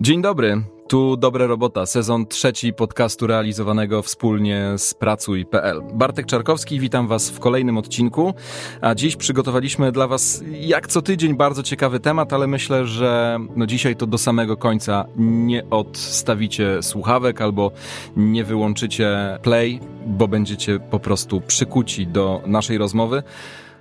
Dzień dobry. Tu Dobre Robota, sezon trzeci podcastu realizowanego wspólnie z Pracuj.pl. Bartek Czarkowski, witam Was w kolejnym odcinku, a dziś przygotowaliśmy dla Was jak co tydzień bardzo ciekawy temat, ale myślę, że no dzisiaj to do samego końca nie odstawicie słuchawek albo nie wyłączycie play, bo będziecie po prostu przykuci do naszej rozmowy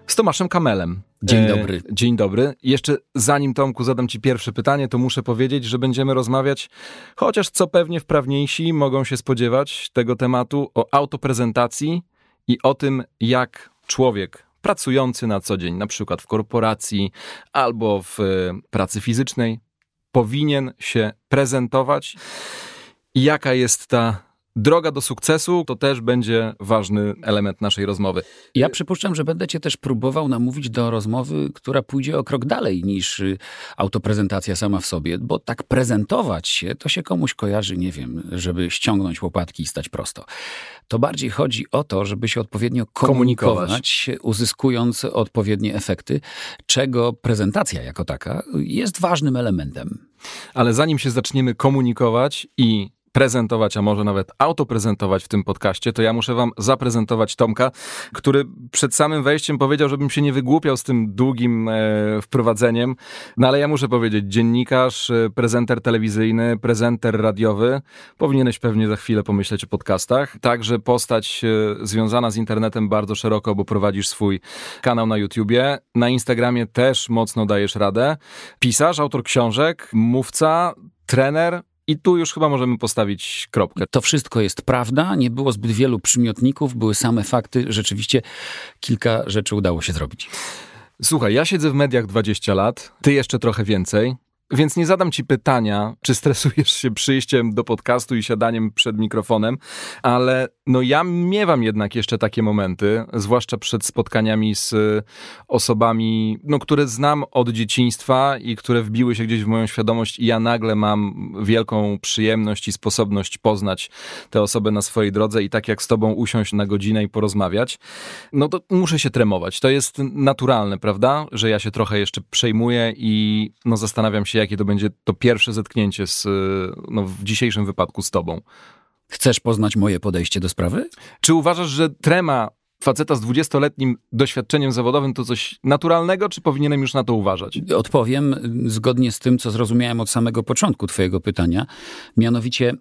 z Tomaszem Kamelem. Dzień e, dobry. Dzień dobry. Jeszcze zanim Tomku zadam Ci pierwsze pytanie, to muszę powiedzieć, że będziemy rozmawiać, chociaż co pewnie wprawniejsi mogą się spodziewać tego tematu, o autoprezentacji i o tym, jak człowiek pracujący na co dzień, na przykład w korporacji albo w e, pracy fizycznej, powinien się prezentować. Jaka jest ta droga do sukcesu to też będzie ważny element naszej rozmowy. Ja przypuszczam, że będę cię też próbował namówić do rozmowy, która pójdzie o krok dalej niż y, autoprezentacja sama w sobie, bo tak prezentować się to się komuś kojarzy, nie wiem, żeby ściągnąć łopatki i stać prosto. To bardziej chodzi o to, żeby się odpowiednio komunikować, komunikować. uzyskując odpowiednie efekty, czego prezentacja jako taka jest ważnym elementem. Ale zanim się zaczniemy komunikować i prezentować, a może nawet autoprezentować w tym podcaście, to ja muszę wam zaprezentować Tomka, który przed samym wejściem powiedział, żebym się nie wygłupiał z tym długim e, wprowadzeniem. No ale ja muszę powiedzieć, dziennikarz, e, prezenter telewizyjny, prezenter radiowy, powinieneś pewnie za chwilę pomyśleć o podcastach. Także postać e, związana z internetem bardzo szeroko, bo prowadzisz swój kanał na YouTubie. Na Instagramie też mocno dajesz radę. Pisarz, autor książek, mówca, trener, i tu już chyba możemy postawić kropkę. To wszystko jest prawda, nie było zbyt wielu przymiotników, były same fakty. Rzeczywiście kilka rzeczy udało się zrobić. Słuchaj, ja siedzę w mediach 20 lat, ty jeszcze trochę więcej. Więc nie zadam ci pytania, czy stresujesz się przyjściem do podcastu i siadaniem przed mikrofonem, ale no ja miewam jednak jeszcze takie momenty, zwłaszcza przed spotkaniami z osobami, no, które znam od dzieciństwa i które wbiły się gdzieś w moją świadomość i ja nagle mam wielką przyjemność i sposobność poznać tę osobę na swojej drodze i tak jak z tobą usiąść na godzinę i porozmawiać, no to muszę się tremować. To jest naturalne, prawda? Że ja się trochę jeszcze przejmuję i no zastanawiam się, jakie to będzie to pierwsze zetknięcie z, no, w dzisiejszym wypadku z tobą. Chcesz poznać moje podejście do sprawy? Czy uważasz, że trema faceta z dwudziestoletnim doświadczeniem zawodowym to coś naturalnego, czy powinienem już na to uważać? Odpowiem zgodnie z tym, co zrozumiałem od samego początku Twojego pytania. Mianowicie,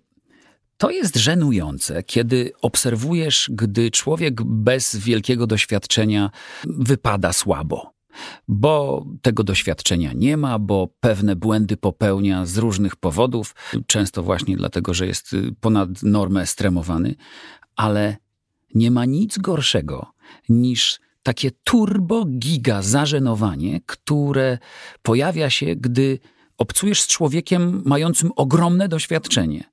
to jest żenujące, kiedy obserwujesz, gdy człowiek bez wielkiego doświadczenia wypada słabo bo tego doświadczenia nie ma, bo pewne błędy popełnia z różnych powodów, często właśnie dlatego, że jest y, ponad normę stremowany, ale nie ma nic gorszego niż takie turbo giga zażenowanie, które pojawia się, gdy obcujesz z człowiekiem mającym ogromne doświadczenie,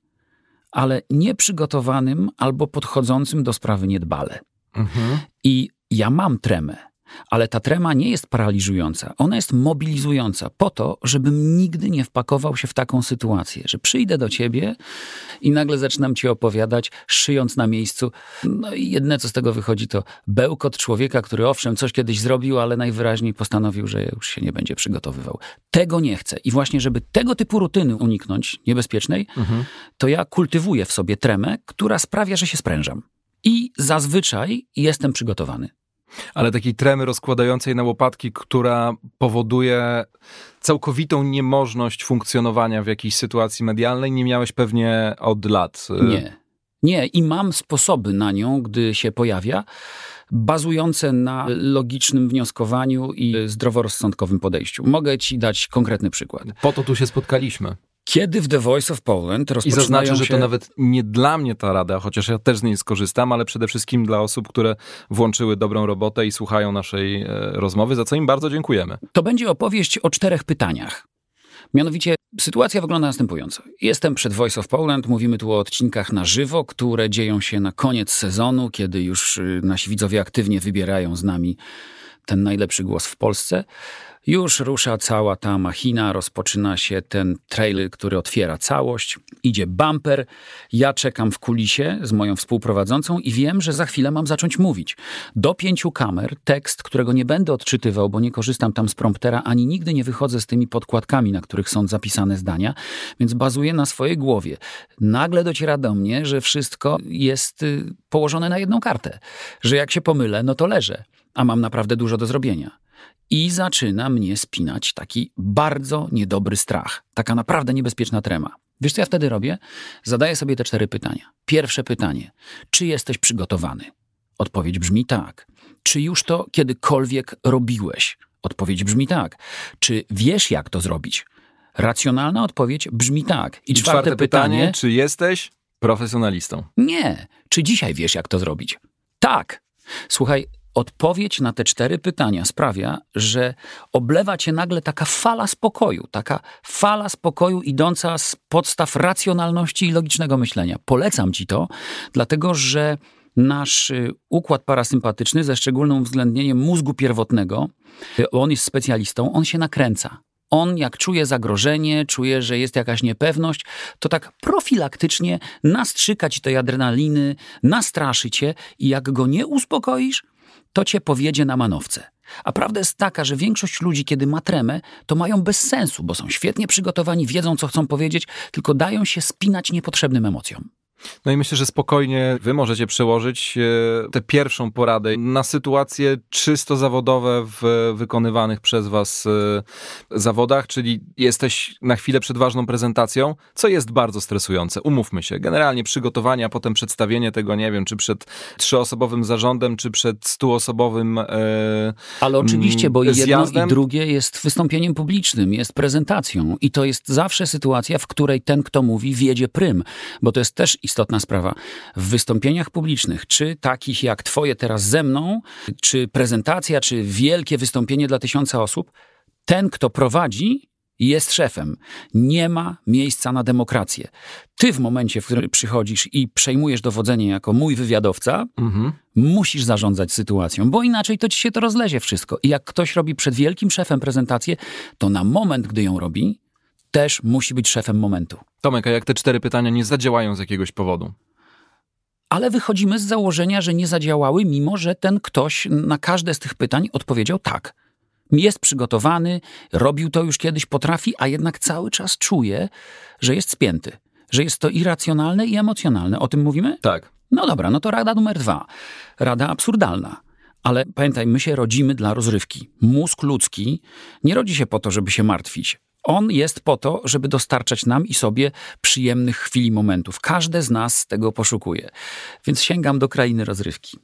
ale nieprzygotowanym albo podchodzącym do sprawy niedbale. Mhm. I ja mam tremę ale ta trema nie jest paraliżująca, ona jest mobilizująca po to, żebym nigdy nie wpakował się w taką sytuację, że przyjdę do ciebie i nagle zaczynam ci opowiadać, szyjąc na miejscu. No i jedne, co z tego wychodzi, to bełkot człowieka, który owszem, coś kiedyś zrobił, ale najwyraźniej postanowił, że już się nie będzie przygotowywał. Tego nie chcę. I właśnie, żeby tego typu rutyny uniknąć, niebezpiecznej, mhm. to ja kultywuję w sobie tremę, która sprawia, że się sprężam. I zazwyczaj jestem przygotowany. Ale takiej tremy rozkładającej na łopatki, która powoduje całkowitą niemożność funkcjonowania w jakiejś sytuacji medialnej, nie miałeś pewnie od lat. Nie. Nie, i mam sposoby na nią, gdy się pojawia, bazujące na logicznym wnioskowaniu i zdroworozsądkowym podejściu. Mogę ci dać konkretny przykład. Po to tu się spotkaliśmy. Kiedy w The Voice of Poland rozpoczynają I zaznaczę, że to nawet nie dla mnie ta rada, chociaż ja też z niej skorzystam, ale przede wszystkim dla osób, które włączyły dobrą robotę i słuchają naszej e, rozmowy, za co im bardzo dziękujemy. To będzie opowieść o czterech pytaniach. Mianowicie sytuacja wygląda następująco. Jestem przed Voice of Poland, mówimy tu o odcinkach na żywo, które dzieją się na koniec sezonu, kiedy już y, nasi widzowie aktywnie wybierają z nami ten najlepszy głos w Polsce. Już rusza cała ta machina, rozpoczyna się ten trailer, który otwiera całość. Idzie bumper. Ja czekam w kulisie z moją współprowadzącą i wiem, że za chwilę mam zacząć mówić. Do pięciu kamer, tekst, którego nie będę odczytywał, bo nie korzystam tam z promptera, ani nigdy nie wychodzę z tymi podkładkami, na których są zapisane zdania, więc bazuję na swojej głowie. Nagle dociera do mnie, że wszystko jest y, położone na jedną kartę. Że jak się pomylę, no to leżę, a mam naprawdę dużo do zrobienia i zaczyna mnie spinać taki bardzo niedobry strach, taka naprawdę niebezpieczna trema. Wiesz, co ja wtedy robię? Zadaję sobie te cztery pytania. Pierwsze pytanie: czy jesteś przygotowany? Odpowiedź brzmi tak. Czy już to kiedykolwiek robiłeś? Odpowiedź brzmi tak. Czy wiesz, jak to zrobić? Racjonalna odpowiedź brzmi tak. I, I czwarte, czwarte pytanie, pytanie: czy jesteś profesjonalistą? Nie. Czy dzisiaj wiesz, jak to zrobić? Tak. Słuchaj, Odpowiedź na te cztery pytania sprawia, że oblewa cię nagle taka fala spokoju, taka fala spokoju idąca z podstaw racjonalności i logicznego myślenia. Polecam ci to, dlatego że nasz y, układ parasympatyczny, ze szczególnym uwzględnieniem mózgu pierwotnego, y, on jest specjalistą, on się nakręca. On, jak czuje zagrożenie, czuje, że jest jakaś niepewność, to tak profilaktycznie nastrzyka ci tej adrenaliny, nastraszy cię i jak go nie uspokoisz, to cię powiedzie na manowce. A prawda jest taka, że większość ludzi, kiedy ma tremę, to mają bez sensu, bo są świetnie przygotowani, wiedzą, co chcą powiedzieć, tylko dają się spinać niepotrzebnym emocjom. No i myślę, że spokojnie wy możecie przełożyć e, tę pierwszą poradę na sytuacje czysto zawodowe w wykonywanych przez was e, zawodach, czyli jesteś na chwilę przed ważną prezentacją, co jest bardzo stresujące. Umówmy się. Generalnie przygotowanie, a potem przedstawienie tego, nie wiem, czy przed trzyosobowym zarządem, czy przed stuosobowym e, Ale oczywiście, bo jedno i drugie jest wystąpieniem publicznym, jest prezentacją i to jest zawsze sytuacja, w której ten, kto mówi, wiedzie prym, bo to jest też istotna sprawa. W wystąpieniach publicznych, czy takich jak Twoje teraz ze mną, czy prezentacja, czy wielkie wystąpienie dla tysiąca osób, ten, kto prowadzi, jest szefem. Nie ma miejsca na demokrację. Ty w momencie, w którym przychodzisz i przejmujesz dowodzenie jako mój wywiadowca, mhm. musisz zarządzać sytuacją, bo inaczej to ci się to rozlezie wszystko. I jak ktoś robi przed wielkim szefem prezentację, to na moment, gdy ją robi, też musi być szefem momentu. Tomek, a jak te cztery pytania nie zadziałają z jakiegoś powodu? Ale wychodzimy z założenia, że nie zadziałały, mimo że ten ktoś na każde z tych pytań odpowiedział tak. Jest przygotowany, robił to już kiedyś, potrafi, a jednak cały czas czuje, że jest spięty. Że jest to irracjonalne i emocjonalne. O tym mówimy? Tak. No dobra, no to rada numer dwa. Rada absurdalna. Ale pamiętaj, my się rodzimy dla rozrywki. Mózg ludzki nie rodzi się po to, żeby się martwić. On jest po to, żeby dostarczać nam i sobie przyjemnych chwili momentów. Każde z nas tego poszukuje. Więc sięgam do krainy rozrywki.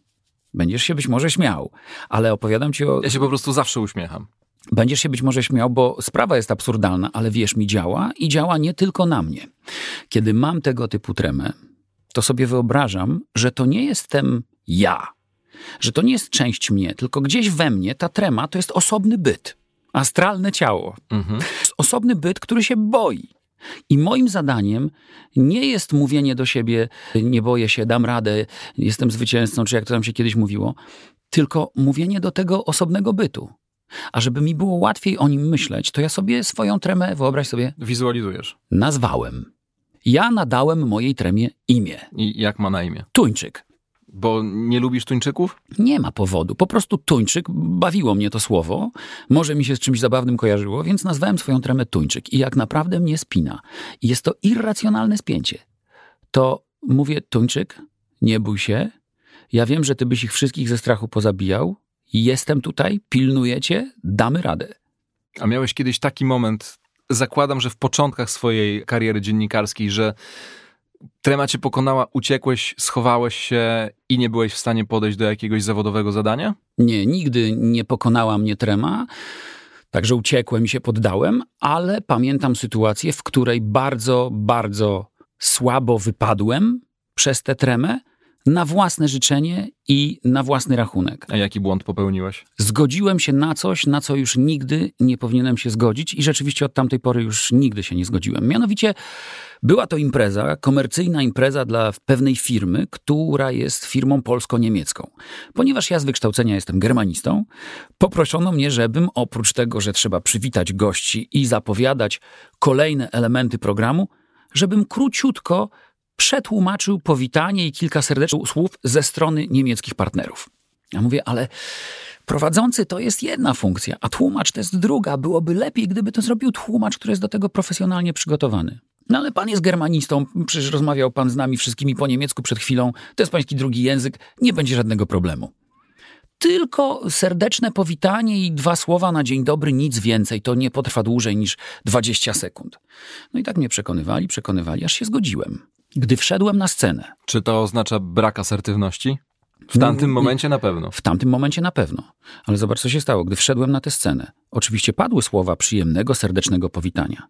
Będziesz się być może śmiał, ale opowiadam ci o. Ja się po prostu zawsze uśmiecham. Będziesz się być może śmiał, bo sprawa jest absurdalna, ale wierz mi, działa i działa nie tylko na mnie. Kiedy mam tego typu tremę, to sobie wyobrażam, że to nie jestem ja, że to nie jest część mnie, tylko gdzieś we mnie ta trema to jest osobny byt astralne ciało. Mhm. Osobny byt, który się boi. I moim zadaniem nie jest mówienie do siebie, nie boję się, dam radę, jestem zwycięzcą, czy jak to tam się kiedyś mówiło, tylko mówienie do tego osobnego bytu. A żeby mi było łatwiej o nim myśleć, to ja sobie swoją tremę, wyobraź sobie. Wizualizujesz. Nazwałem. Ja nadałem mojej tremie imię. I jak ma na imię? Tuńczyk. Bo nie lubisz tuńczyków? Nie ma powodu. Po prostu tuńczyk, bawiło mnie to słowo, może mi się z czymś zabawnym kojarzyło, więc nazwałem swoją tremę tuńczyk. I jak naprawdę mnie spina, i jest to irracjonalne spięcie, to mówię, tuńczyk, nie bój się, ja wiem, że ty byś ich wszystkich ze strachu pozabijał, jestem tutaj, pilnuję cię, damy radę. A miałeś kiedyś taki moment, zakładam, że w początkach swojej kariery dziennikarskiej, że trema cię pokonała, uciekłeś, schowałeś się i nie byłeś w stanie podejść do jakiegoś zawodowego zadania? Nie, nigdy nie pokonała mnie trema. Także uciekłem i się poddałem, ale pamiętam sytuację, w której bardzo, bardzo słabo wypadłem przez tę tremę, na własne życzenie i na własny rachunek. A jaki błąd popełniłeś? Zgodziłem się na coś, na co już nigdy nie powinienem się zgodzić i rzeczywiście od tamtej pory już nigdy się nie zgodziłem. Mianowicie była to impreza, komercyjna impreza dla pewnej firmy, która jest firmą polsko-niemiecką. Ponieważ ja z wykształcenia jestem germanistą, poproszono mnie, żebym oprócz tego, że trzeba przywitać gości i zapowiadać kolejne elementy programu, żebym króciutko przetłumaczył powitanie i kilka serdecznych słów ze strony niemieckich partnerów. Ja mówię, ale prowadzący to jest jedna funkcja, a tłumacz to jest druga. Byłoby lepiej, gdyby to zrobił tłumacz, który jest do tego profesjonalnie przygotowany. No ale pan jest germanistą, przecież rozmawiał pan z nami wszystkimi po niemiecku przed chwilą, to jest pański drugi język, nie będzie żadnego problemu. Tylko serdeczne powitanie i dwa słowa na dzień dobry, nic więcej. To nie potrwa dłużej niż 20 sekund. No i tak mnie przekonywali, przekonywali, aż się zgodziłem. Gdy wszedłem na scenę. Czy to oznacza brak asertywności? W tamtym momencie na pewno. W tamtym momencie na pewno. Ale zobacz, co się stało. Gdy wszedłem na tę scenę, oczywiście padły słowa przyjemnego, serdecznego powitania.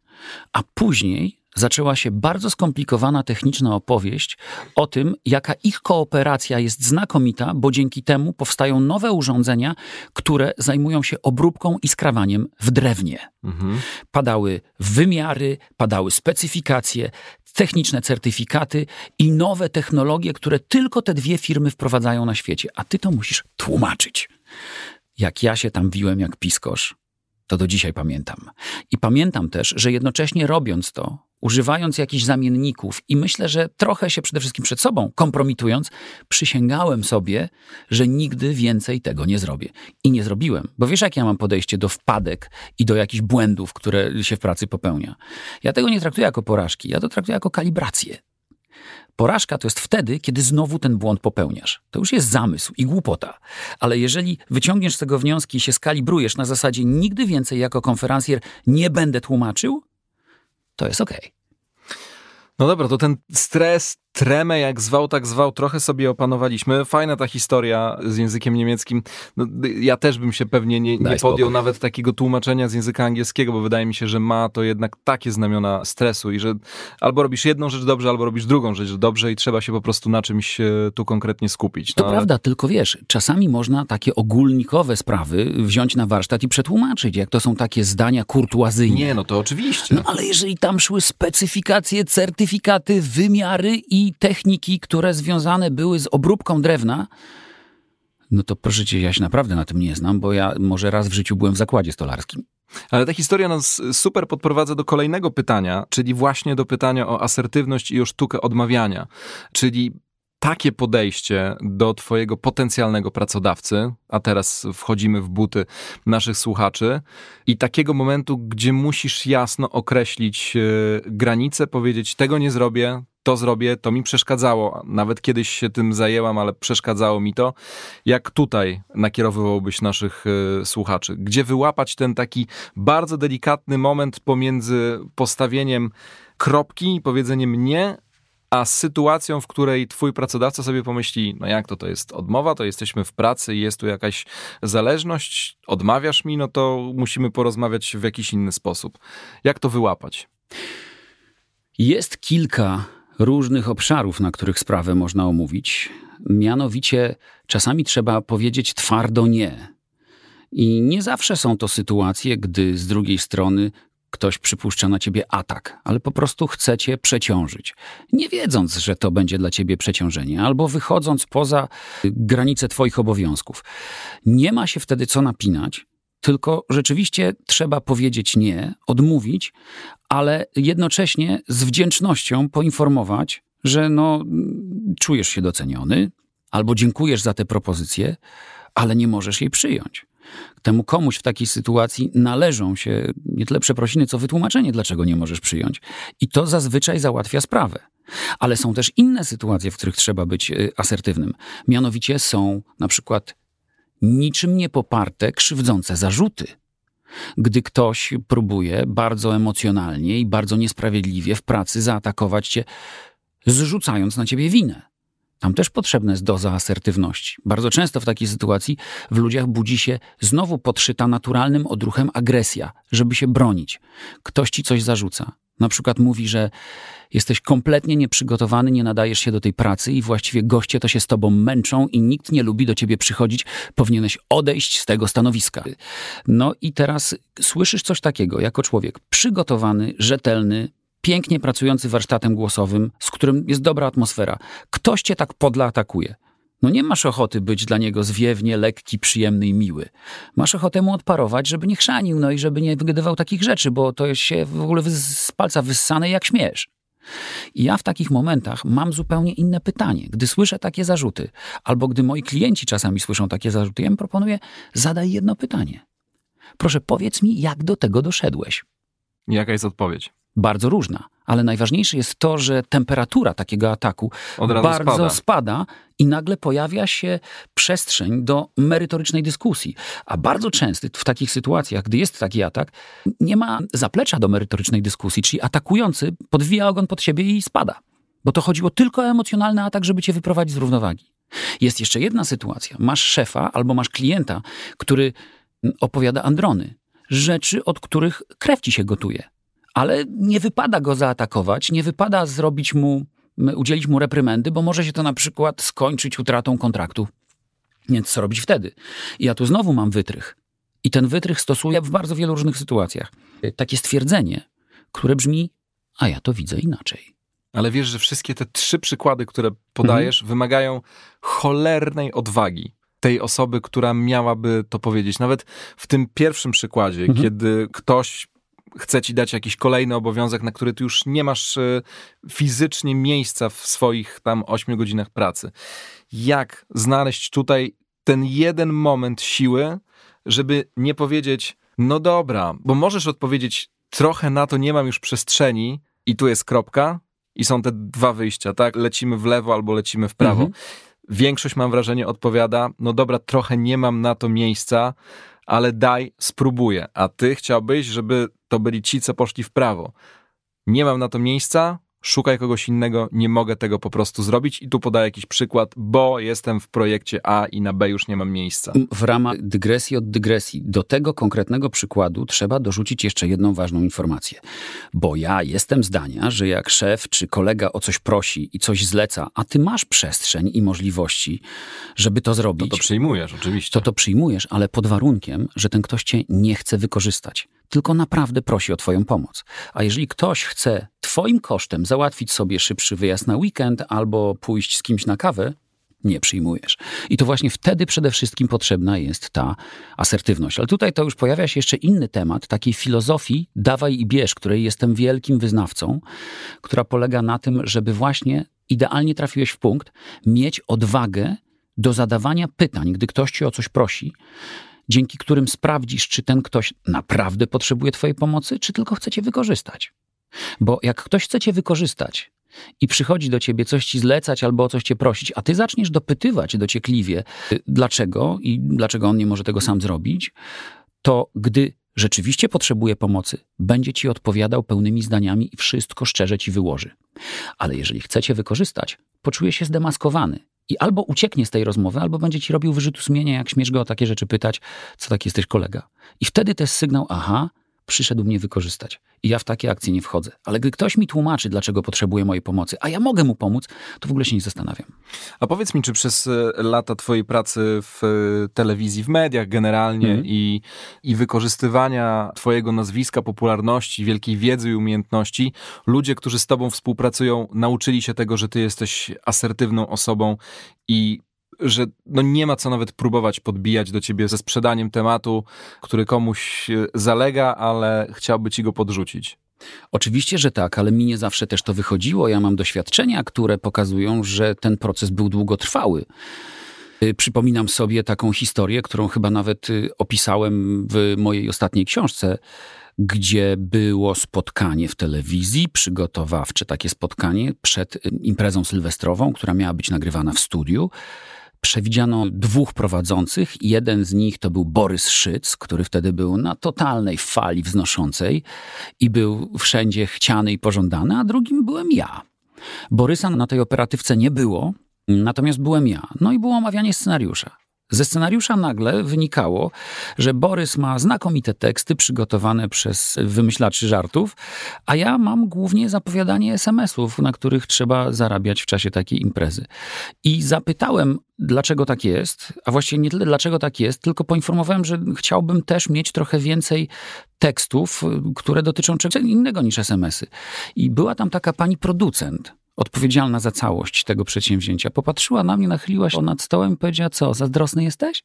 A później zaczęła się bardzo skomplikowana techniczna opowieść o tym, jaka ich kooperacja jest znakomita, bo dzięki temu powstają nowe urządzenia, które zajmują się obróbką i skrawaniem w drewnie. Mhm. Padały wymiary, padały specyfikacje, techniczne certyfikaty i nowe technologie, które tylko te dwie firmy wprowadzają na świecie, a ty to musisz tłumaczyć. Jak ja się tam wiłem jak piskosz, to do dzisiaj pamiętam. I pamiętam też, że jednocześnie robiąc to, używając jakichś zamienników i myślę, że trochę się przede wszystkim przed sobą kompromitując, przysięgałem sobie, że nigdy więcej tego nie zrobię. I nie zrobiłem, bo wiesz, jak ja mam podejście do wpadek i do jakichś błędów, które się w pracy popełnia. Ja tego nie traktuję jako porażki, ja to traktuję jako kalibrację. Porażka to jest wtedy, kiedy znowu ten błąd popełniasz. To już jest zamysł i głupota. Ale jeżeli wyciągniesz z tego wnioski i się skalibrujesz na zasadzie nigdy więcej jako konferencjer nie będę tłumaczył, to jest ok. No dobra, to ten stres, tremę, jak zwał, tak zwał, trochę sobie opanowaliśmy. Fajna ta historia z językiem niemieckim. No, ja też bym się pewnie nie, nie podjął nawet takiego tłumaczenia z języka angielskiego, bo wydaje mi się, że ma to jednak takie znamiona stresu i że albo robisz jedną rzecz dobrze, albo robisz drugą rzecz dobrze i trzeba się po prostu na czymś tu konkretnie skupić. No, to ale... prawda, tylko wiesz, czasami można takie ogólnikowe sprawy wziąć na warsztat i przetłumaczyć, jak to są takie zdania kurtuazyjne. Nie, no to oczywiście. No ale jeżeli tam szły specyfikacje, certyfikaty, wymiary i i techniki, które związane były z obróbką drewna, no to proszę cię, ja się naprawdę na tym nie znam, bo ja może raz w życiu byłem w zakładzie stolarskim. Ale ta historia nas super podprowadza do kolejnego pytania, czyli właśnie do pytania o asertywność i o sztukę odmawiania. Czyli takie podejście do Twojego potencjalnego pracodawcy, a teraz wchodzimy w buty naszych słuchaczy, i takiego momentu, gdzie musisz jasno określić e, granice, powiedzieć: Tego nie zrobię, to zrobię, to mi przeszkadzało. Nawet kiedyś się tym zajęłam, ale przeszkadzało mi to. Jak tutaj nakierowywałbyś naszych y, słuchaczy? Gdzie wyłapać ten taki bardzo delikatny moment pomiędzy postawieniem kropki i powiedzeniem nie, a sytuacją, w której twój pracodawca sobie pomyśli, no jak to, to jest odmowa, to jesteśmy w pracy jest tu jakaś zależność, odmawiasz mi, no to musimy porozmawiać w jakiś inny sposób. Jak to wyłapać? Jest kilka różnych obszarów, na których sprawę można omówić. Mianowicie czasami trzeba powiedzieć twardo nie. I nie zawsze są to sytuacje, gdy z drugiej strony ktoś przypuszcza na ciebie atak, ale po prostu chce cię przeciążyć, nie wiedząc, że to będzie dla ciebie przeciążenie, albo wychodząc poza granice twoich obowiązków. Nie ma się wtedy co napinać, tylko rzeczywiście trzeba powiedzieć nie, odmówić, ale jednocześnie z wdzięcznością poinformować, że no, czujesz się doceniony, albo dziękujesz za tę propozycję, ale nie możesz jej przyjąć. Temu komuś w takiej sytuacji należą się nie tyle przeprosiny, co wytłumaczenie, dlaczego nie możesz przyjąć. I to zazwyczaj załatwia sprawę. Ale są też inne sytuacje, w których trzeba być y, asertywnym. Mianowicie są na przykład niczym nie poparte krzywdzące zarzuty. Gdy ktoś próbuje bardzo emocjonalnie i bardzo niesprawiedliwie w pracy zaatakować cię, zrzucając na ciebie winę. Tam też potrzebna jest doza asertywności. Bardzo często w takiej sytuacji w ludziach budzi się znowu podszyta naturalnym odruchem agresja, żeby się bronić. Ktoś ci coś zarzuca. Na przykład mówi, że jesteś kompletnie nieprzygotowany, nie nadajesz się do tej pracy i właściwie goście to się z tobą męczą i nikt nie lubi do ciebie przychodzić, powinieneś odejść z tego stanowiska. No i teraz słyszysz coś takiego jako człowiek przygotowany, rzetelny, pięknie pracujący warsztatem głosowym, z którym jest dobra atmosfera. Ktoś cię tak podla atakuje. No nie masz ochoty być dla niego zwiewnie, lekki, przyjemny i miły. Masz ochotę mu odparować, żeby nie chrzanił, no i żeby nie wygadywał takich rzeczy, bo to jest się w ogóle z palca wyssane jak śmiesz. I ja w takich momentach mam zupełnie inne pytanie. Gdy słyszę takie zarzuty, albo gdy moi klienci czasami słyszą takie zarzuty, ja im proponuję, zadaj jedno pytanie. Proszę, powiedz mi, jak do tego doszedłeś. Jaka jest odpowiedź? Bardzo różna. Ale najważniejsze jest to, że temperatura takiego ataku bardzo spada. spada. i nagle pojawia się przestrzeń do merytorycznej dyskusji. A bardzo często w takich sytuacjach, gdy jest taki atak, nie ma zaplecza do merytorycznej dyskusji, czyli atakujący podwija ogon pod siebie i spada. Bo to chodziło tylko o emocjonalny atak, żeby cię wyprowadzić z równowagi. Jest jeszcze jedna sytuacja. Masz szefa albo masz klienta, który opowiada androny. Rzeczy, od których krew ci się gotuje ale nie wypada go zaatakować, nie wypada zrobić mu, udzielić mu reprymendy, bo może się to na przykład skończyć utratą kontraktu. Więc co robić wtedy? I ja tu znowu mam wytrych. I ten wytrych stosuję w bardzo wielu różnych sytuacjach. Takie stwierdzenie, które brzmi, a ja to widzę inaczej. Ale wiesz, że wszystkie te trzy przykłady, które podajesz, mhm. wymagają cholernej odwagi tej osoby, która miałaby to powiedzieć. Nawet w tym pierwszym przykładzie, mhm. kiedy ktoś chce ci dać jakiś kolejny obowiązek, na który ty już nie masz e, fizycznie miejsca w swoich tam 8 godzinach pracy. Jak znaleźć tutaj ten jeden moment siły, żeby nie powiedzieć, no dobra, bo możesz odpowiedzieć, trochę na to nie mam już przestrzeni i tu jest kropka i są te dwa wyjścia, tak? Lecimy w lewo albo lecimy w prawo. Mhm. Większość, mam wrażenie, odpowiada, no dobra, trochę nie mam na to miejsca, ale daj, spróbuję. A ty chciałbyś, żeby to byli ci, co poszli w prawo. Nie mam na to miejsca, szukaj kogoś innego, nie mogę tego po prostu zrobić i tu podaję jakiś przykład, bo jestem w projekcie A i na B już nie mam miejsca. W ramach dygresji od dygresji, do tego konkretnego przykładu trzeba dorzucić jeszcze jedną ważną informację. Bo ja jestem zdania, że jak szef czy kolega o coś prosi i coś zleca, a ty masz przestrzeń i możliwości, żeby to zrobić. To to przyjmujesz, oczywiście. To to przyjmujesz, ale pod warunkiem, że ten ktoś cię nie chce wykorzystać tylko naprawdę prosi o Twoją pomoc. A jeżeli ktoś chce Twoim kosztem załatwić sobie szybszy wyjazd na weekend albo pójść z kimś na kawę, nie przyjmujesz. I to właśnie wtedy przede wszystkim potrzebna jest ta asertywność. Ale tutaj to już pojawia się jeszcze inny temat takiej filozofii dawaj i bierz, której jestem wielkim wyznawcą, która polega na tym, żeby właśnie idealnie trafiłeś w punkt, mieć odwagę do zadawania pytań, gdy ktoś ci o coś prosi, dzięki którym sprawdzisz, czy ten ktoś naprawdę potrzebuje Twojej pomocy, czy tylko chce Cię wykorzystać. Bo jak ktoś chce Cię wykorzystać i przychodzi do Ciebie coś Ci zlecać albo o coś Cię prosić, a Ty zaczniesz dopytywać dociekliwie, dlaczego i dlaczego on nie może tego sam zrobić, to gdy rzeczywiście potrzebuje pomocy, będzie Ci odpowiadał pełnymi zdaniami i wszystko szczerze Ci wyłoży. Ale jeżeli chcecie wykorzystać, poczuje się zdemaskowany i albo ucieknie z tej rozmowy, albo będzie ci robił wyrzutu sumienia, jak śmiesz go o takie rzeczy pytać, co tak jesteś kolega. I wtedy to jest sygnał, aha, przyszedł mnie wykorzystać. I ja w takie akcje nie wchodzę. Ale gdy ktoś mi tłumaczy, dlaczego potrzebuje mojej pomocy, a ja mogę mu pomóc, to w ogóle się nie zastanawiam. A powiedz mi, czy przez e, lata twojej pracy w e, telewizji, w mediach generalnie mm. i, i wykorzystywania twojego nazwiska, popularności, wielkiej wiedzy i umiejętności, ludzie, którzy z tobą współpracują, nauczyli się tego, że ty jesteś asertywną osobą i że no nie ma co nawet próbować podbijać do ciebie ze sprzedaniem tematu, który komuś e, zalega, ale chciałby ci go podrzucić. Oczywiście, że tak, ale mi nie zawsze też to wychodziło. Ja mam doświadczenia, które pokazują, że ten proces był długotrwały. Y, przypominam sobie taką historię, którą chyba nawet y, opisałem w mojej ostatniej książce, gdzie było spotkanie w telewizji, przygotowawcze takie spotkanie przed y, imprezą sylwestrową, która miała być nagrywana w studiu przewidziano dwóch prowadzących. Jeden z nich to był Borys Szyc, który wtedy był na totalnej fali wznoszącej i był wszędzie chciany i pożądany, a drugim byłem ja. Borysa na tej operatywce nie było, Natomiast byłem ja. No i było omawianie scenariusza. Ze scenariusza nagle wynikało, że Borys ma znakomite teksty przygotowane przez wymyślaczy żartów, a ja mam głównie zapowiadanie SMS-ów, na których trzeba zarabiać w czasie takiej imprezy. I zapytałem, dlaczego tak jest, a właściwie nie tyle dlaczego tak jest, tylko poinformowałem, że chciałbym też mieć trochę więcej tekstów, które dotyczą czegoś innego niż SMS-y. I była tam taka pani producent, odpowiedzialna za całość tego przedsięwzięcia, popatrzyła na mnie, nachyliła się nad stołem i powiedziała: Co, zazdrosny jesteś?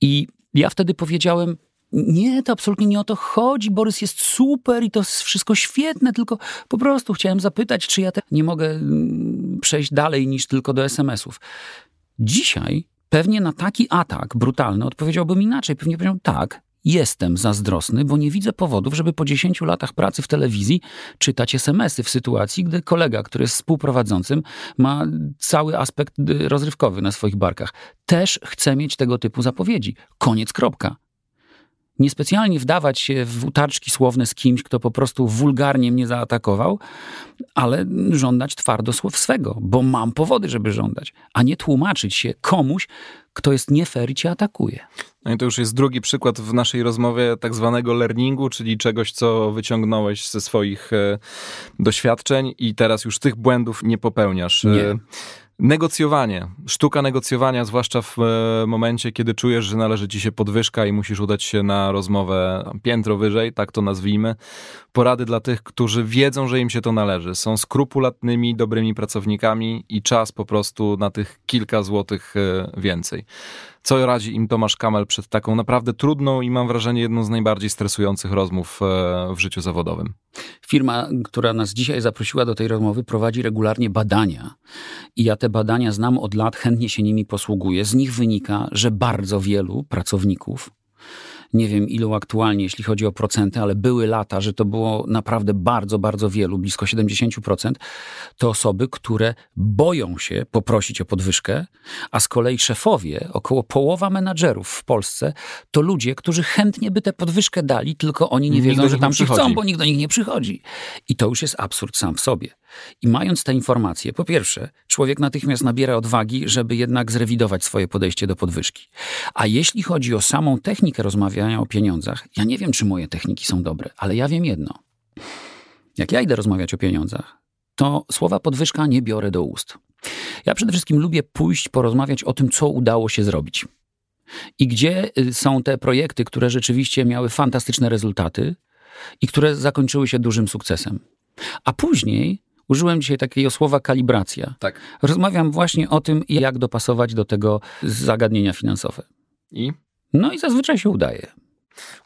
I ja wtedy powiedziałem: Nie, to absolutnie nie o to chodzi. Borys jest super i to jest wszystko świetne, tylko po prostu chciałem zapytać, czy ja te nie mogę mm, przejść dalej niż tylko do SMS-ów. Dzisiaj pewnie na taki atak brutalny odpowiedziałbym inaczej. Pewnie powiedział: Tak, Jestem zazdrosny, bo nie widzę powodów, żeby po 10 latach pracy w telewizji czytać SMS-y w sytuacji, gdy kolega, który jest współprowadzącym, ma cały aspekt y, rozrywkowy na swoich barkach. Też chcę mieć tego typu zapowiedzi. Koniec, kropka niespecjalnie wdawać się w utarczki słowne z kimś, kto po prostu wulgarnie mnie zaatakował, ale żądać twardo słów swego, bo mam powody, żeby żądać, a nie tłumaczyć się komuś, kto jest nie fair i cię atakuje. No i to już jest drugi przykład w naszej rozmowie tak zwanego learningu, czyli czegoś, co wyciągnąłeś ze swoich e, doświadczeń i teraz już tych błędów nie popełniasz. Nie. Negocjowanie, sztuka negocjowania, zwłaszcza w e, momencie, kiedy czujesz, że należy ci się podwyżka i musisz udać się na rozmowę piętro wyżej, tak to nazwijmy. Porady dla tych, którzy wiedzą, że im się to należy. Są skrupulatnymi, dobrymi pracownikami i czas po prostu na tych kilka złotych e, więcej. Co radzi im Tomasz Kamel przed taką naprawdę trudną i mam wrażenie jedną z najbardziej stresujących rozmów e, w życiu zawodowym? Firma, która nas dzisiaj zaprosiła do tej rozmowy, prowadzi regularnie badania. I ja te badania znam od lat, chętnie się nimi posługuję. Z nich wynika, że bardzo wielu pracowników nie wiem ilu aktualnie, jeśli chodzi o procenty, ale były lata, że to było naprawdę bardzo, bardzo wielu, blisko 70%, to osoby, które boją się poprosić o podwyżkę, a z kolei szefowie, około połowa menadżerów w Polsce, to ludzie, którzy chętnie by tę podwyżkę dali, tylko oni nie wiedzą, że tam się chcą, bo nikt do nich nie przychodzi. I to już jest absurd sam w sobie. I mając te informacje, po pierwsze, człowiek natychmiast nabiera odwagi, żeby jednak zrewidować swoje podejście do podwyżki. A jeśli chodzi o samą technikę rozmawiania o pieniądzach, ja nie wiem, czy moje techniki są dobre, ale ja wiem jedno. Jak ja idę rozmawiać o pieniądzach, to słowa podwyżka nie biorę do ust. Ja przede wszystkim lubię pójść porozmawiać o tym, co udało się zrobić. I gdzie y, są te projekty, które rzeczywiście miały fantastyczne rezultaty i które zakończyły się dużym sukcesem. A później Użyłem dzisiaj takiego słowa kalibracja. Tak. Rozmawiam właśnie o tym, jak dopasować do tego zagadnienia finansowe. I? No i zazwyczaj się udaje.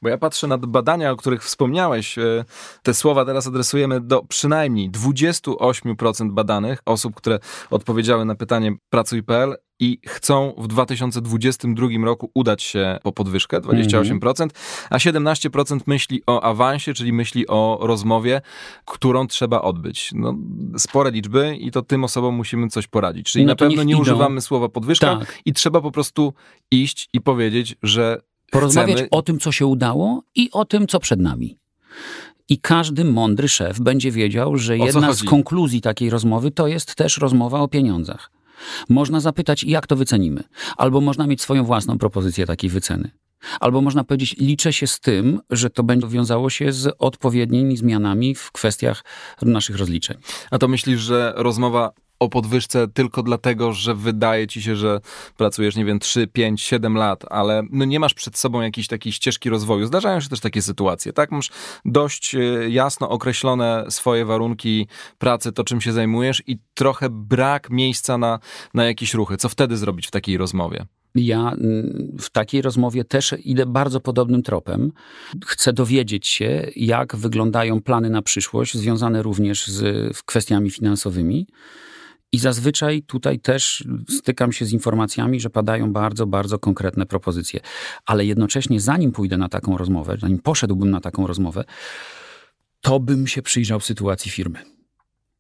Bo ja patrzę na badania, o których wspomniałeś. E, te słowa teraz adresujemy do przynajmniej 28% badanych osób, które odpowiedziały na pytanie pracuj.pl i chcą w 2022 roku udać się po podwyżkę 28%, a 17% myśli o awansie, czyli myśli o rozmowie, którą trzeba odbyć. No, spore liczby i to tym osobom musimy coś poradzić. Czyli No na pewno nie idą. używamy słowa podwyżka Tak. i trzeba po prostu iść i powiedzieć, że Porozmawiać chcemy... o tym, co się udało i o tym, co przed nami. I każdy mądry szef będzie wiedział, że jedna z konkluzji takiej rozmowy to jest też rozmowa o pieniądzach. Można zapytać, jak to wycenimy, albo można mieć swoją własną propozycję takiej wyceny. Albo można powiedzieć, liczę się z tym, że to będzie wiązało się z odpowiednimi zmianami w kwestiach naszych rozliczeń. A to myślisz, że rozmowa o podwyżce tylko dlatego, że wydaje ci się, że pracujesz, nie wiem, 3, 5, 7 lat, ale no nie masz przed sobą jakiejś takiej ścieżki rozwoju. Zdarzają się też takie sytuacje, tak? Masz dość e, jasno określone swoje warunki pracy, to czym się zajmujesz i trochę brak miejsca na, na jakieś ruchy. Co wtedy zrobić w takiej rozmowie? Ja mm, w takiej rozmowie też idę bardzo podobnym tropem. Chcę dowiedzieć się, jak wyglądają plany na przyszłość, związane również z kwestiami finansowymi. I zazwyczaj tutaj też stykam się z informacjami, że padają bardzo, bardzo konkretne propozycje. Ale jednocześnie, zanim pójdę na taką rozmowę, zanim poszedłbym na taką rozmowę, to bym się przyjrzał sytuacji firmy.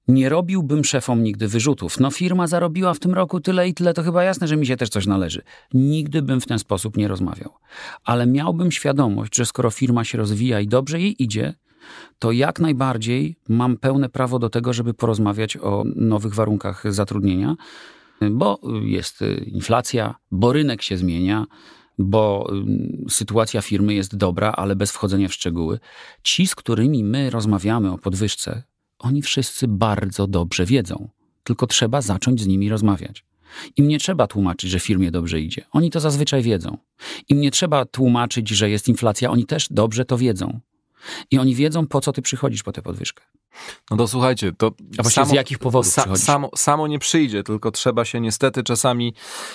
Nie robiłbym szefom nigdy wyrzutów. No firma zarobiła w tym roku tyle i tyle, to chyba jasne, że mi się też coś należy. Nigdy bym w ten sposób nie rozmawiał. Ale miałbym świadomość, że skoro firma się rozwija i dobrze jej idzie, to jak najbardziej mam pełne prawo do tego, żeby porozmawiać o nowych warunkach zatrudnienia, bo jest inflacja, bo rynek się zmienia, bo mm, sytuacja firmy jest dobra, ale bez wchodzenia w szczegóły. Ci, z którymi my rozmawiamy o podwyżce, oni wszyscy bardzo dobrze wiedzą, tylko trzeba zacząć z nimi rozmawiać. Im nie trzeba tłumaczyć, że firmie dobrze idzie. Oni to zazwyczaj wiedzą. Im nie trzeba tłumaczyć, że jest inflacja. Oni też dobrze to wiedzą. I oni wiedzą, po co ty przychodzisz po tę podwyżkę. No to słuchajcie, to. A samo, z jakich powodów sa, samo, samo nie przyjdzie, tylko trzeba się niestety czasami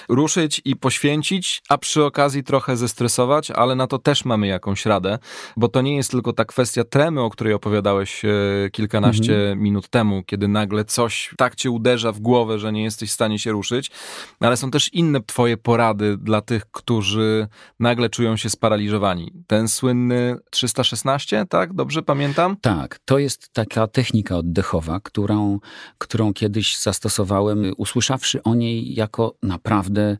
ruszyć i poświęcić, a przy okazji trochę zestresować, ale na to też mamy jakąś radę, bo to nie jest tylko ta kwestia tremy, o której opowiadałeś e, kilkanaście mhm. minut temu, kiedy nagle coś tak cię uderza w głowę, że nie jesteś w stanie się ruszyć, ale są też inne twoje porady dla tych, którzy nagle czują się sparaliżowani. Ten słynny 316, tak? Dobrze pamiętam? Tak, to jest taka technika oddechowa, którą, którą kiedyś zastosowałem, usłyszawszy o niej jako naprawdę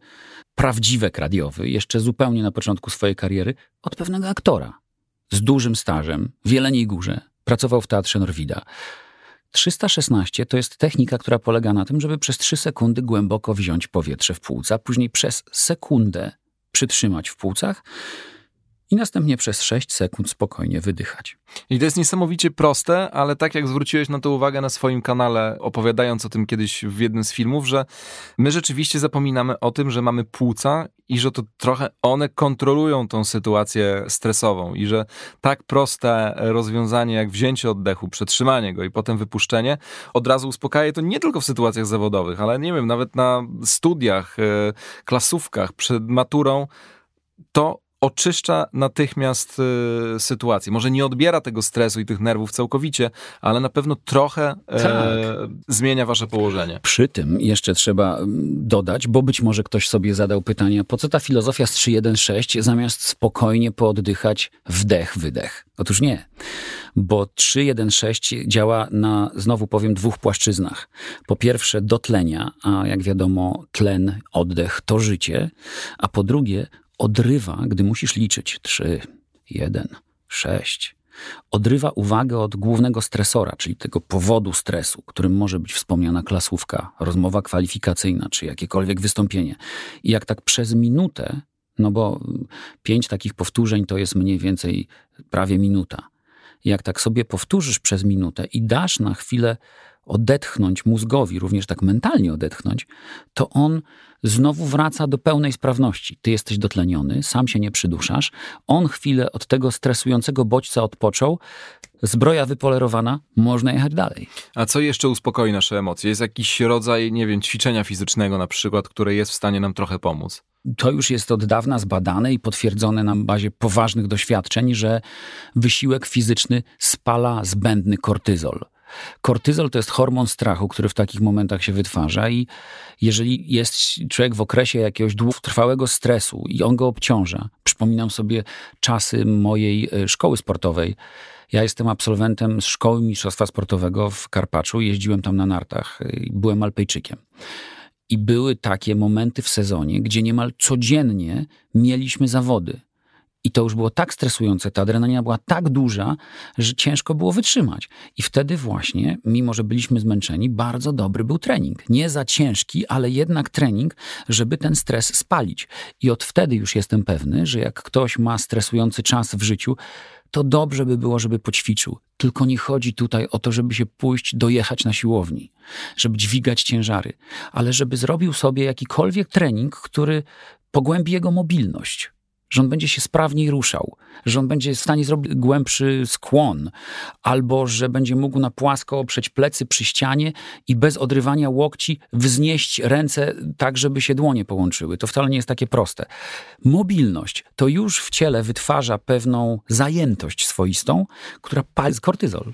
prawdziwek radiowy, jeszcze zupełnie na początku swojej kariery, od pewnego aktora z dużym stażem w Jeleniej Górze. Pracował w Teatrze Norwida. 316 to jest technika, która polega na tym, żeby przez 3 sekundy głęboko wziąć powietrze w płuca, później przez sekundę przytrzymać w płucach i następnie przez 6 sekund spokojnie wydychać. I to jest niesamowicie proste, ale tak jak zwróciłeś na to uwagę na swoim kanale, opowiadając o tym kiedyś w jednym z filmów, że my rzeczywiście zapominamy o tym, że mamy płuca i że to trochę one kontrolują tą sytuację stresową i że tak proste rozwiązanie jak wzięcie oddechu, przetrzymanie go i potem wypuszczenie od razu uspokaja to nie tylko w sytuacjach zawodowych, ale nie wiem, nawet na studiach, e, klasówkach, przed maturą, to oczyszcza natychmiast y, sytuację. Może nie odbiera tego stresu i tych nerwów całkowicie, ale na pewno trochę e, tak. zmienia wasze położenie. Przy tym jeszcze trzeba dodać, bo być może ktoś sobie zadał pytanie, po co ta filozofia z 3.1.6 zamiast spokojnie pooddychać wdech, wydech? Otóż nie, bo 3.1.6 działa na, znowu powiem, dwóch płaszczyznach. Po pierwsze dotlenia, a jak wiadomo tlen, oddech to życie, a po drugie odrywa, gdy musisz liczyć 3, 1, 6. Odrywa uwagę od głównego stresora, czyli tego powodu stresu, którym może być wspomniana klasówka, rozmowa kwalifikacyjna czy jakiekolwiek wystąpienie. I jak tak przez minutę, no bo pięć takich powtórzeń to jest mniej więcej prawie minuta. Jak tak sobie powtórzysz przez minutę i dasz na chwilę odetchnąć mózgowi, również tak mentalnie odetchnąć, to on znowu wraca do pełnej sprawności. Ty jesteś dotleniony, sam się nie przyduszasz, on chwilę od tego stresującego bodźca odpoczął, zbroja wypolerowana, można jechać dalej. A co jeszcze uspokoi nasze emocje? Jest jakiś rodzaj, nie wiem, ćwiczenia fizycznego na przykład, które jest w stanie nam trochę pomóc? To już jest od dawna zbadane i potwierdzone na bazie poważnych doświadczeń, że wysiłek fizyczny spala zbędny kortyzol. Kortyzol to jest hormon strachu, który w takich momentach się wytwarza i jeżeli jest człowiek w okresie jakiegoś długotrwałego stresu i on go obciąża, przypominam sobie czasy mojej e, szkoły sportowej. Ja jestem absolwentem szkoły mistrzostwa sportowego w Karpaczu, jeździłem tam na nartach, e, byłem Alpejczykiem. I były takie momenty w sezonie, gdzie niemal codziennie mieliśmy zawody. I to już było tak stresujące, ta adrenalina była tak duża, że ciężko było wytrzymać. I wtedy właśnie, mimo że byliśmy zmęczeni, bardzo dobry był trening. Nie za ciężki, ale jednak trening, żeby ten stres spalić. I od wtedy już jestem pewny, że jak ktoś ma stresujący czas w życiu, to dobrze by było, żeby poćwiczył. Tylko nie chodzi tutaj o to, żeby się pójść, dojechać na siłowni, żeby dźwigać ciężary, ale żeby zrobił sobie jakikolwiek trening, który pogłębi jego mobilność że on będzie się sprawniej ruszał, że on będzie w stanie zrobić głębszy skłon, albo że będzie mógł na płasko oprzeć plecy przy ścianie i bez odrywania łokci wznieść ręce tak, żeby się dłonie połączyły. To wcale nie jest takie proste. Mobilność to już w ciele wytwarza pewną zajętość swoistą, która pali kortyzol.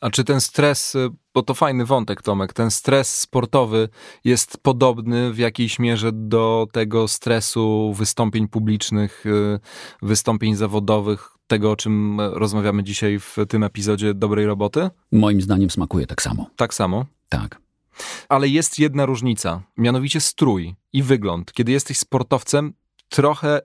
A czy ten stres, y, bo to fajny wątek, Tomek, ten stres sportowy jest podobny w jakiejś mierze do tego stresu wystąpień publicznych, y, wystąpień zawodowych, tego, o czym rozmawiamy dzisiaj w tym epizodzie Dobrej Roboty? Moim zdaniem smakuje tak samo. Tak samo? Tak. Ale jest jedna różnica, mianowicie strój i wygląd. Kiedy jesteś sportowcem, trochę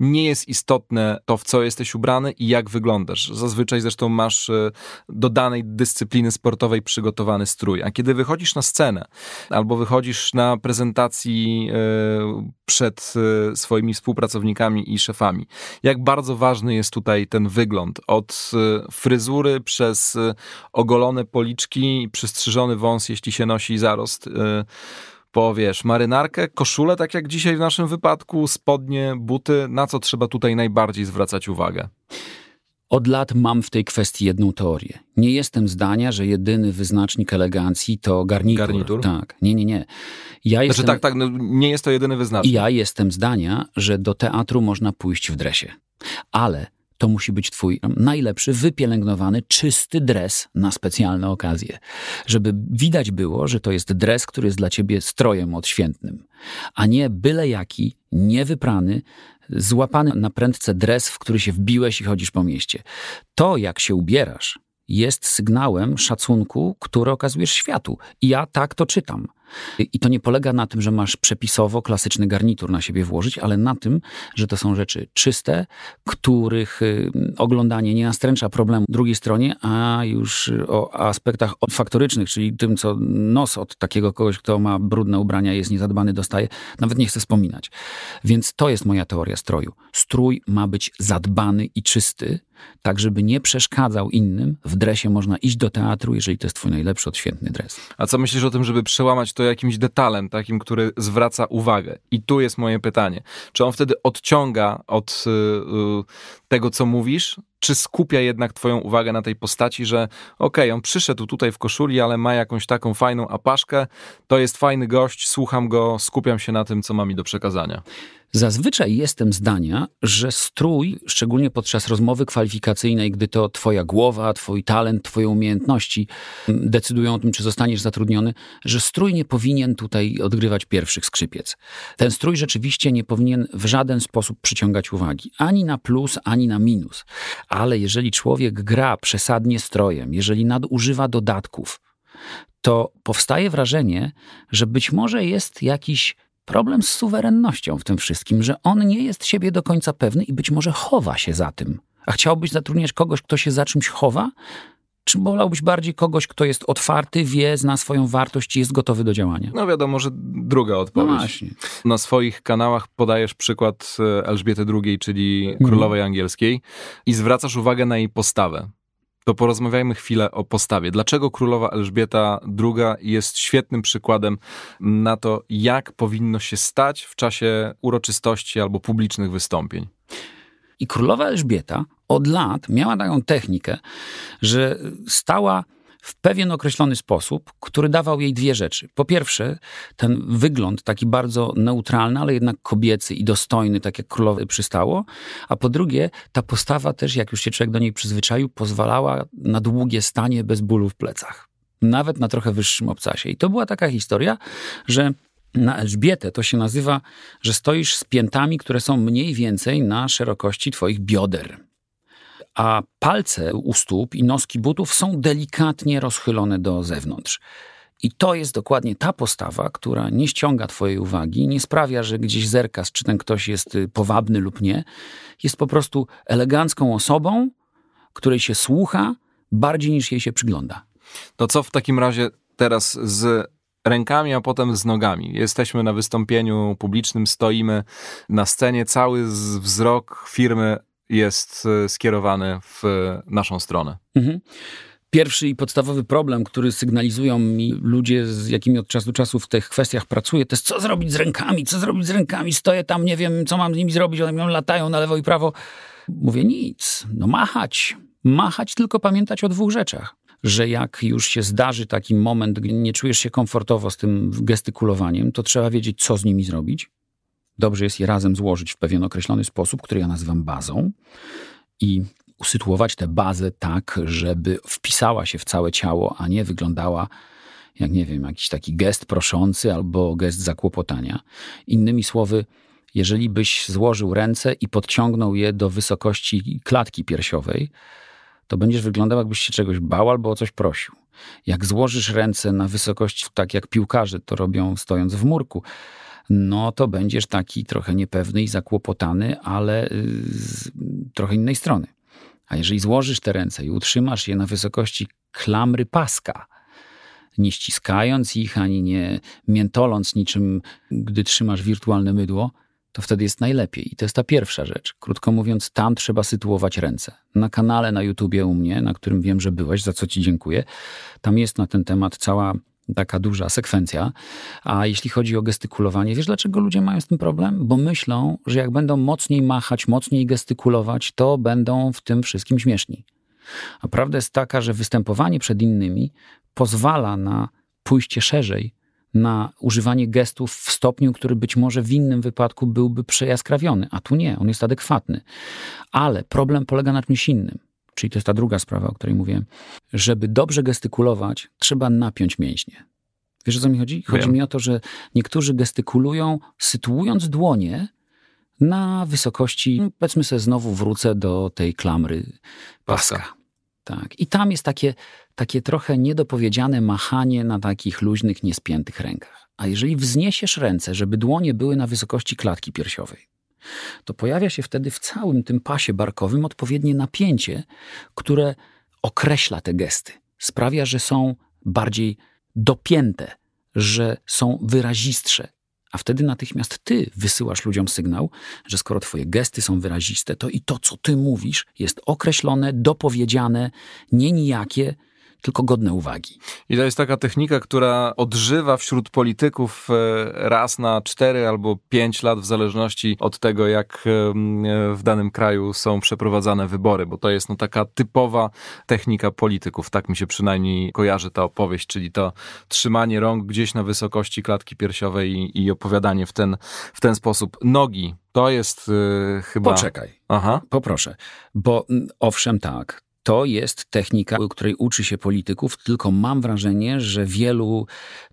nie jest istotne to, w co jesteś ubrany i jak wyglądasz. Zazwyczaj zresztą masz e, do danej dyscypliny sportowej przygotowany strój. A kiedy wychodzisz na scenę albo wychodzisz na prezentacji e, przed e, swoimi współpracownikami i szefami, jak bardzo ważny jest tutaj ten wygląd. Od fryzury przez ogolone policzki, przystrzyżony wąs, jeśli się nosi zarost po, wiesz, marynarkę, koszulę, tak jak dzisiaj w naszym wypadku, spodnie, buty, na co trzeba tutaj najbardziej zwracać uwagę? Od lat mam w tej kwestii jedną teorię. Nie jestem zdania, że jedyny wyznacznik elegancji to garnitur. Garnitur? Tak. Nie, nie, nie. Ja znaczy tak, tak, no, nie jest to jedyny wyznacznik. Ja jestem zdania, że do teatru można pójść w dresie. Ale to musi być twój najlepszy, wypielęgnowany, czysty dres na specjalne okazje. Żeby widać było, że to jest dres, który jest dla ciebie strojem odświętnym, a nie byle jaki, niewyprany, złapany na prędce dres, w który się wbiłeś i chodzisz po mieście. To, jak się ubierasz, jest sygnałem szacunku, który okazujesz światu. I ja tak to czytam. I to nie polega na tym, że masz przepisowo klasyczny garnitur na siebie włożyć, ale na tym, że to są rzeczy czyste, których y, oglądanie nie nastręcza problemu drugiej stronie, a już o aspektach faktorycznych, czyli tym, co nos od takiego kogoś, kto ma brudne ubrania, jest niezadbany, dostaje, nawet nie chcę wspominać. Więc to jest moja teoria stroju. Strój ma być zadbany i czysty, tak żeby nie przeszkadzał innym. W dresie można iść do teatru, jeżeli to jest twój najlepszy, odświętny dres. A co myślisz o tym, żeby przełamać to jakimś detalem, takim, który zwraca uwagę? I tu jest moje pytanie. Czy on wtedy odciąga od yy, tego, co mówisz, czy skupia jednak twoją uwagę na tej postaci, że okej, okay, on przyszedł tutaj w koszuli, ale ma jakąś taką fajną apaszkę, to jest fajny gość, słucham go, skupiam się na tym, co ma mi do przekazania. Zazwyczaj jestem zdania, że strój, szczególnie podczas rozmowy kwalifikacyjnej, gdy to twoja głowa, twój talent, twoje umiejętności decydują o tym, czy zostaniesz zatrudniony, że strój nie powinien tutaj odgrywać pierwszych skrzypiec. Ten strój rzeczywiście nie powinien w żaden sposób przyciągać uwagi, ani na plus, ani na minus. Ale jeżeli człowiek gra przesadnie strojem, jeżeli nadużywa dodatków, to powstaje wrażenie, że być może jest jakiś problem z suwerennością w tym wszystkim, że on nie jest siebie do końca pewny i być może chowa się za tym. A chciałbyś zatrudniać kogoś, kto się za czymś chowa? Czy wolałbyś bardziej kogoś, kto jest otwarty, wie, zna swoją wartość i jest gotowy do działania? No wiadomo, że druga odpowiedź. No właśnie. Na swoich kanałach podajesz przykład e, Elżbiety II, czyli mhm. królowej angielskiej i zwracasz uwagę na jej postawę to porozmawiajmy chwilę o postawie. Dlaczego królowa Elżbieta II jest świetnym przykładem na to, jak powinno się stać w czasie uroczystości albo publicznych wystąpień? I królowa Elżbieta od lat miała taką technikę, że stała w pewien określony sposób, który dawał jej dwie rzeczy. Po pierwsze, ten wygląd taki bardzo neutralny, ale jednak kobiecy i dostojny, tak jak królowej przystało. A po drugie, ta postawa też, jak już się człowiek do niej przyzwyczaił, pozwalała na długie stanie bez bólu w plecach. Nawet na trochę wyższym obcasie. I to była taka historia, że na Elżbietę to się nazywa, że stoisz z piętami, które są mniej więcej na szerokości twoich bioder a palce u stóp i noski butów są delikatnie rozchylone do zewnątrz. I to jest dokładnie ta postawa, która nie ściąga Twojej uwagi, nie sprawia, że gdzieś zerkasz, czy ten ktoś jest y, powabny lub nie. Jest po prostu elegancką osobą, której się słucha bardziej niż jej się przygląda. To co w takim razie teraz z rękami, a potem z nogami. Jesteśmy na wystąpieniu publicznym, stoimy na scenie, cały wzrok firmy jest e, skierowany w naszą stronę. Mhm. Pierwszy i podstawowy problem, który sygnalizują mi ludzie, z jakimi od czasu do czasu w tych kwestiach pracuję, to jest co zrobić z rękami, co zrobić z rękami, stoję tam, nie wiem, co mam z nimi zrobić, one mi latają na lewo i prawo. Mówię nic, no machać, machać, tylko pamiętać o dwóch rzeczach. Że jak już się zdarzy taki moment, gdy nie czujesz się komfortowo z tym gestykulowaniem, to trzeba wiedzieć, co z nimi zrobić dobrze jest je razem złożyć w pewien określony sposób, który ja nazywam bazą i usytuować tę bazę tak, żeby wpisała się w całe ciało, a nie wyglądała jak nie wiem, jakiś taki gest proszący albo gest zakłopotania. Innymi słowy, jeżeli byś złożył ręce i podciągnął je do wysokości klatki piersiowej, to będziesz wyglądał, jakbyś się czegoś bał albo o coś prosił. Jak złożysz ręce na wysokość, tak jak piłkarze to robią stojąc w murku, no to będziesz taki trochę niepewny i zakłopotany, ale z trochę innej strony. A jeżeli złożysz te ręce i utrzymasz je na wysokości klamry paska, nie ściskając ich ani nie miętoląc niczym, gdy trzymasz wirtualne mydło, to wtedy jest najlepiej. I to jest ta pierwsza rzecz. Krótko mówiąc, tam trzeba sytuować ręce. Na kanale na YouTubie u mnie, na którym wiem, że byłeś, za co Ci dziękuję, tam jest na ten temat cała taka duża sekwencja. A jeśli chodzi o gestykulowanie, wiesz dlaczego ludzie mają z tym problem? Bo myślą, że jak będą mocniej machać, mocniej gestykulować, to będą w tym wszystkim śmieszni. A prawda jest taka, że występowanie przed innymi pozwala na pójście szerzej, na używanie gestów w stopniu, który być może w innym wypadku byłby przejaskrawiony, a tu nie, on jest adekwatny. Ale problem polega na czymś innym. Czyli to jest ta druga sprawa, o której mówiłem. Żeby dobrze gestykulować, trzeba napiąć mięśnie. Wiesz o co mi chodzi? Chodzi Wiem. mi o to, że niektórzy gestykulują, sytuując dłonie na wysokości, no, powiedzmy sobie, znowu wrócę do tej klamry paska. Tak. I tam jest takie, takie trochę niedopowiedziane machanie na takich luźnych, niespiętych rękach. A jeżeli wzniesiesz ręce, żeby dłonie były na wysokości klatki piersiowej, to pojawia się wtedy w całym tym pasie barkowym odpowiednie napięcie, które określa te gesty. Sprawia, że są bardziej dopięte, że są wyrazistsze. A wtedy natychmiast ty wysyłasz ludziom sygnał, że skoro twoje gesty są wyraziste, to i to, co ty mówisz, jest określone, dopowiedziane, nie nijakie, tylko godne uwagi. I to jest taka technika, która odżywa wśród polityków e, raz na cztery albo pięć lat, w zależności od tego, jak w danym kraju są przeprowadzane wybory, bo to jest no, taka typowa technika polityków. Tak mi się przynajmniej kojarzy ta opowieść, czyli to trzymanie rąk gdzieś na wysokości klatki piersiowej i, i opowiadanie w ten, w ten sposób. Nogi to jest yy, chyba. Poczekaj. Aha. Poproszę. Bo owszem, tak to jest technika, której uczy się polityków, tylko mam wrażenie, że wielu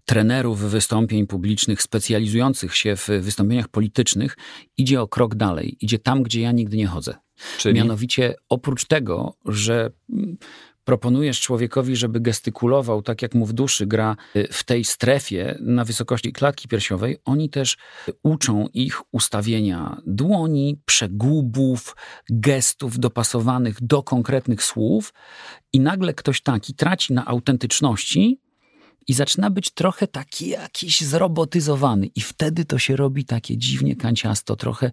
trenerów wystąpień publicznych specjalizujących się w wystąpieniach politycznych idzie o krok dalej, idzie tam, gdzie ja nigdy nie chodzę. Czyli? Mianowicie oprócz tego, że proponujesz człowiekowi, żeby gestykulował tak, jak mu w duszy gra y, w tej strefie na wysokości klatki piersiowej, oni też uczą ich ustawienia dłoni, przegubów, gestów dopasowanych do konkretnych słów i nagle ktoś taki traci na autentyczności i zaczyna być trochę taki jakiś zrobotyzowany. I wtedy to się robi takie dziwnie kanciasto, trochę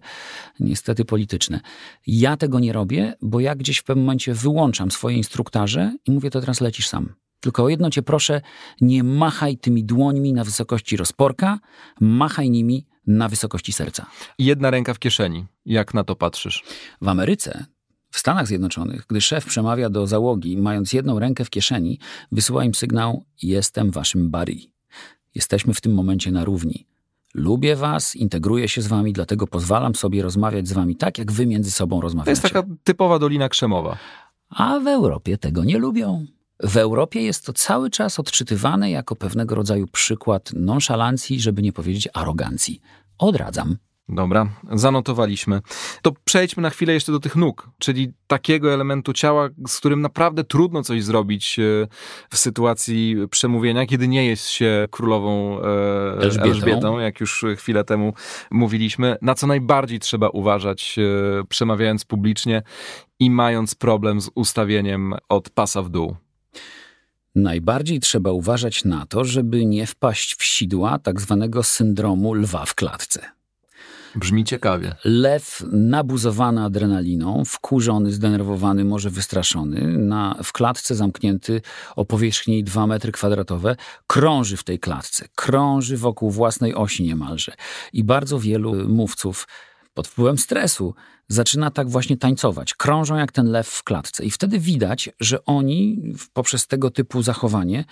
niestety polityczne. Ja tego nie robię, bo ja gdzieś w pewnym momencie wyłączam swoje instruktarze i mówię, to teraz lecisz sam. Tylko o jedno cię proszę, nie machaj tymi dłońmi na wysokości rozporka, machaj nimi na wysokości serca. Jedna ręka w kieszeni. Jak na to patrzysz? W Ameryce w Stanach Zjednoczonych, gdy szef przemawia do załogi, mając jedną rękę w kieszeni, wysyła im sygnał: Jestem waszym buddy. Jesteśmy w tym momencie na równi. Lubię was, integruję się z wami, dlatego pozwalam sobie rozmawiać z wami tak, jak wy między sobą rozmawiacie. To jest taka typowa Dolina Krzemowa. A w Europie tego nie lubią. W Europie jest to cały czas odczytywane jako pewnego rodzaju przykład nonszalancji, żeby nie powiedzieć arogancji. Odradzam. Dobra, zanotowaliśmy. To przejdźmy na chwilę jeszcze do tych nóg, czyli takiego elementu ciała, z którym naprawdę trudno coś zrobić e, w sytuacji przemówienia, kiedy nie jest się królową e, Elżbietą, Elżbietą jak już chwilę temu mówiliśmy. Na co najbardziej trzeba uważać, e, przemawiając publicznie i mając problem z ustawieniem od pasa w dół. Najbardziej trzeba uważać na to, żeby nie wpaść w sidła tak zwanego syndromu lwa w klatce. Brzmi ciekawie. Lew nabuzowany adrenaliną, wkurzony, zdenerwowany, może wystraszony, na, w klatce zamknięty o powierzchni 2 metry kwadratowe, krąży w tej klatce, krąży wokół własnej osi niemalże. I bardzo wielu mówców pod wpływem stresu zaczyna tak właśnie tańcować. Krążą jak ten lew w klatce. I wtedy widać, że oni poprzez tego typu zachowanie,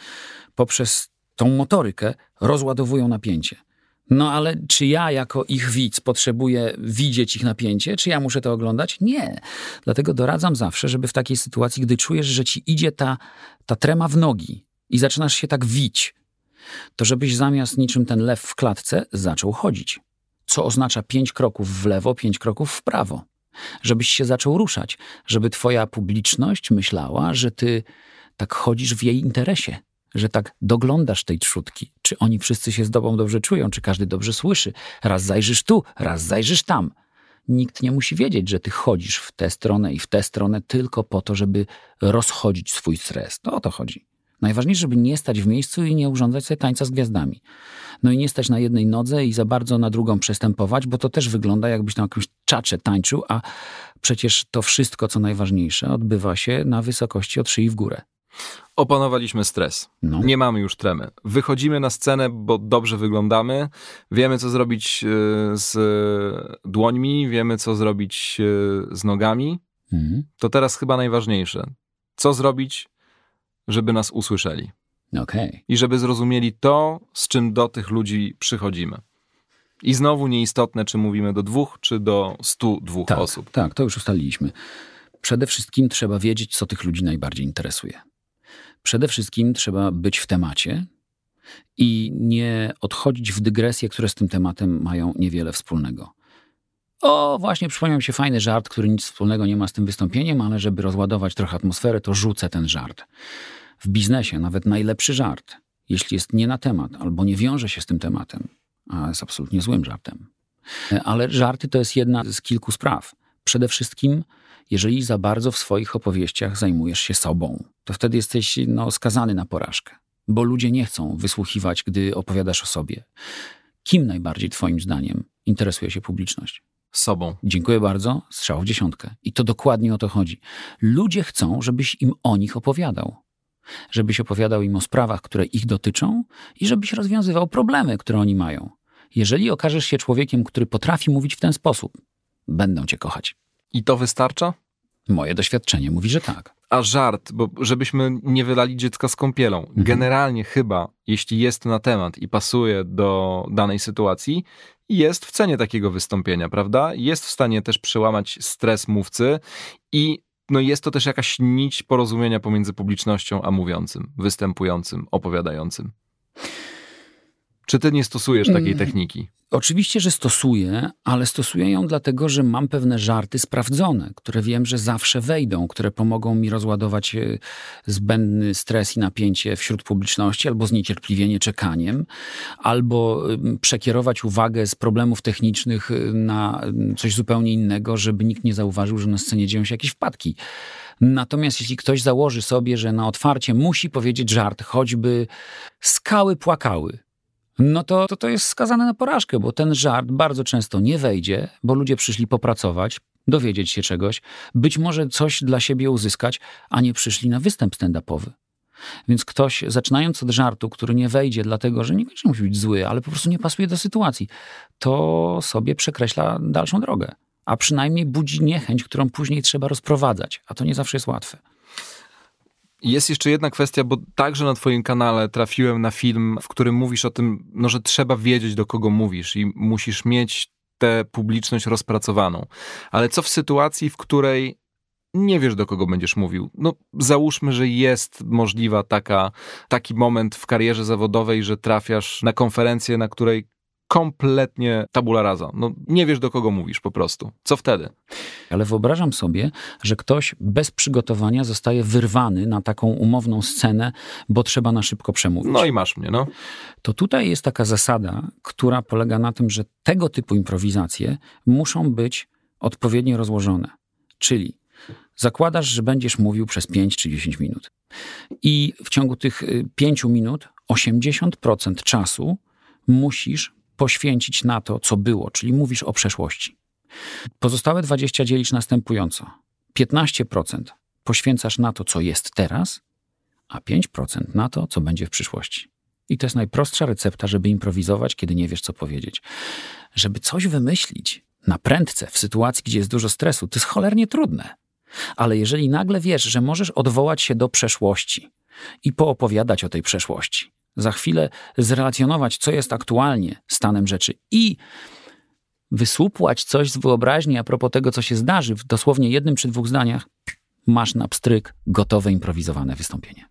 poprzez tą motorykę rozładowują napięcie. No ale czy ja jako ich widz potrzebuję widzieć ich napięcie, czy ja muszę to oglądać? Nie. Dlatego doradzam zawsze, żeby w takiej sytuacji, gdy czujesz, że ci idzie ta, ta trema w nogi i zaczynasz się tak wić, to żebyś zamiast niczym ten lew w klatce zaczął chodzić. Co oznacza pięć kroków w lewo, pięć kroków w prawo. Żebyś się zaczął ruszać, żeby twoja publiczność myślała, że ty tak chodzisz w jej interesie że tak doglądasz tej trzutki, czy oni wszyscy się z tobą dobrze czują, czy każdy dobrze słyszy. Raz zajrzysz tu, raz zajrzysz tam. Nikt nie musi wiedzieć, że ty chodzisz w tę stronę i w tę stronę tylko po to, żeby rozchodzić swój stres. To o to chodzi. Najważniejsze, żeby nie stać w miejscu i nie urządzać sobie tańca z gwiazdami. No i nie stać na jednej nodze i za bardzo na drugą przestępować, bo to też wygląda jakbyś na jakimś czacze tańczył, a przecież to wszystko, co najważniejsze, odbywa się na wysokości od szyi w górę. Opanowaliśmy stres. No. Nie mamy już tremy. Wychodzimy na scenę, bo dobrze wyglądamy. Wiemy, co zrobić e, z dłońmi, wiemy, co zrobić e, z nogami. Mhm. To teraz chyba najważniejsze. Co zrobić, żeby nas usłyszeli? Okay. I żeby zrozumieli to, z czym do tych ludzi przychodzimy. I znowu nieistotne, czy mówimy do dwóch, czy do stu dwóch tak, osób. Tak, to już ustaliliśmy. Przede wszystkim trzeba wiedzieć, co tych ludzi najbardziej interesuje. Przede wszystkim trzeba być w temacie i nie odchodzić w dygresje, które z tym tematem mają niewiele wspólnego. O, właśnie przypomniał się fajny żart, który nic wspólnego nie ma z tym wystąpieniem, ale żeby rozładować trochę atmosferę, to rzucę ten żart. W biznesie nawet najlepszy żart, jeśli jest nie na temat albo nie wiąże się z tym tematem, a jest absolutnie złym żartem. Ale żarty to jest jedna z kilku spraw. Przede wszystkim jeżeli za bardzo w swoich opowieściach zajmujesz się sobą, to wtedy jesteś no, skazany na porażkę, bo ludzie nie chcą wysłuchiwać, gdy opowiadasz o sobie. Kim najbardziej, Twoim zdaniem, interesuje się publiczność? Sobą. Dziękuję bardzo. Strzał w dziesiątkę. I to dokładnie o to chodzi. Ludzie chcą, żebyś im o nich opowiadał. Żebyś opowiadał im o sprawach, które ich dotyczą i żebyś rozwiązywał problemy, które oni mają. Jeżeli okażesz się człowiekiem, który potrafi mówić w ten sposób, będą cię kochać. I to wystarcza? Moje doświadczenie mówi, że tak. A żart, bo żebyśmy nie wylali dziecka z kąpielą. Mhm. Generalnie chyba, jeśli jest na temat i pasuje do danej sytuacji, jest w cenie takiego wystąpienia, prawda? Jest w stanie też przełamać stres mówcy i no jest to też jakaś nić porozumienia pomiędzy publicznością a mówiącym, występującym, opowiadającym. Czy ty nie stosujesz takiej mm. techniki? Oczywiście, że stosuję, ale stosuję ją dlatego, że mam pewne żarty sprawdzone, które wiem, że zawsze wejdą, które pomogą mi rozładować e, zbędny stres i napięcie wśród publiczności, albo zniecierpliwienie czekaniem, albo przekierować uwagę z problemów technicznych e, na coś zupełnie innego, żeby nikt nie zauważył, że na scenie dzieją się jakieś wpadki. Natomiast jeśli ktoś założy sobie, że na otwarcie musi powiedzieć żart, choćby skały płakały, no to, to to jest skazane na porażkę, bo ten żart bardzo często nie wejdzie, bo ludzie przyszli popracować, dowiedzieć się czegoś, być może coś dla siebie uzyskać, a nie przyszli na występ stand-upowy. Więc ktoś, zaczynając od żartu, który nie wejdzie, dlatego że niekoniecznie musi być zły, ale po prostu nie pasuje do sytuacji, to sobie przekreśla dalszą drogę. A przynajmniej budzi niechęć, którą później trzeba rozprowadzać, a to nie zawsze jest łatwe. Jest jeszcze jedna kwestia, bo także na Twoim kanale trafiłem na film, w którym mówisz o tym, no, że trzeba wiedzieć, do kogo mówisz i musisz mieć tę publiczność rozpracowaną. Ale co w sytuacji, w której nie wiesz, do kogo będziesz mówił. No, załóżmy, że jest możliwa taka, taki moment w karierze zawodowej, że trafiasz na konferencję, na której kompletnie tabula rasa. No, nie wiesz, do kogo mówisz po prostu. Co wtedy? Ale wyobrażam sobie, że ktoś bez przygotowania zostaje wyrwany na taką umowną scenę, bo trzeba na szybko przemówić. No i masz mnie, no. To tutaj jest taka zasada, która polega na tym, że tego typu improwizacje muszą być odpowiednio rozłożone. Czyli zakładasz, że będziesz mówił przez 5 czy 10 minut. I w ciągu tych 5 y, minut 80% czasu musisz poświęcić na to, co było, czyli mówisz o przeszłości. Pozostałe 20 dzielisz następująco. 15% poświęcasz na to, co jest teraz, a 5% na to, co będzie w przyszłości. I to jest najprostsza recepta, żeby improwizować, kiedy nie wiesz, co powiedzieć. Żeby coś wymyślić na prędce, w sytuacji, gdzie jest dużo stresu, to jest cholernie trudne. Ale jeżeli nagle wiesz, że możesz odwołać się do przeszłości i poopowiadać o tej przeszłości, za chwilę zrelacjonować, co jest aktualnie stanem rzeczy i wysłupłać coś z wyobraźni a propos tego, co się zdarzy w dosłownie jednym czy dwóch zdaniach, masz na pstryk gotowe, improwizowane wystąpienie.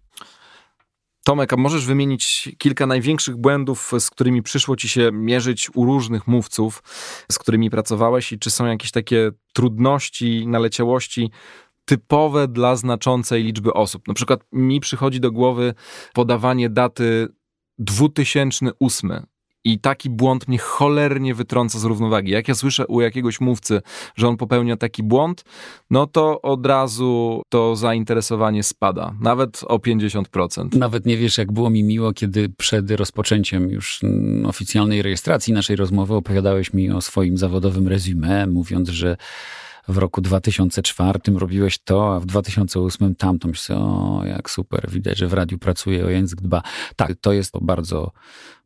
Tomek, a możesz wymienić kilka największych błędów, z którymi przyszło ci się mierzyć u różnych mówców, z którymi pracowałeś i czy są jakieś takie trudności, naleciałości, typowe dla znaczącej liczby osób. Na przykład mi przychodzi do głowy podawanie daty 2008. I taki błąd mnie cholernie wytrąca z równowagi. Jak ja słyszę u jakiegoś mówcy, że on popełnia taki błąd, no to od razu to zainteresowanie spada, nawet o 50%. Nawet nie wiesz, jak było mi miło, kiedy przed rozpoczęciem już oficjalnej rejestracji naszej rozmowy opowiadałeś mi o swoim zawodowym resume, mówiąc, że w roku 2004 robiłeś to, a w 2008 tamto. Myślę, o jak super, widać, że w radiu pracuje, o język dba. Tak, to jest bardzo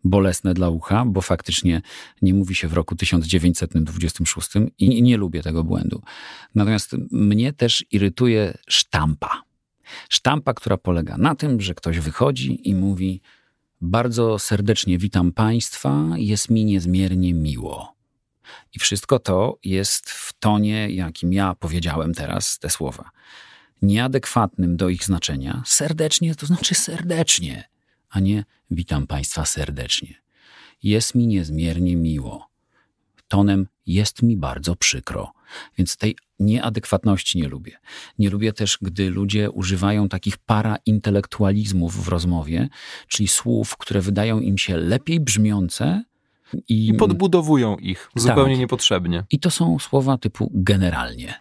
bolesne dla ucha, bo faktycznie nie mówi się w roku 1926 i nie lubię tego błędu. Natomiast mnie też irytuje sztampa. Sztampa, która polega na tym, że ktoś wychodzi i mówi: Bardzo serdecznie witam Państwa, jest mi niezmiernie miło. I wszystko to jest w tonie, jakim ja powiedziałem teraz te słowa. Nieadekwatnym do ich znaczenia. Serdecznie to znaczy serdecznie, a nie witam Państwa serdecznie. Jest mi niezmiernie miło. Tonem jest mi bardzo przykro. Więc tej nieadekwatności nie lubię. Nie lubię też, gdy ludzie używają takich paraintelektualizmów w rozmowie, czyli słów, które wydają im się lepiej brzmiące, i, I podbudowują ich zupełnie tak. niepotrzebnie. I to są słowa typu generalnie.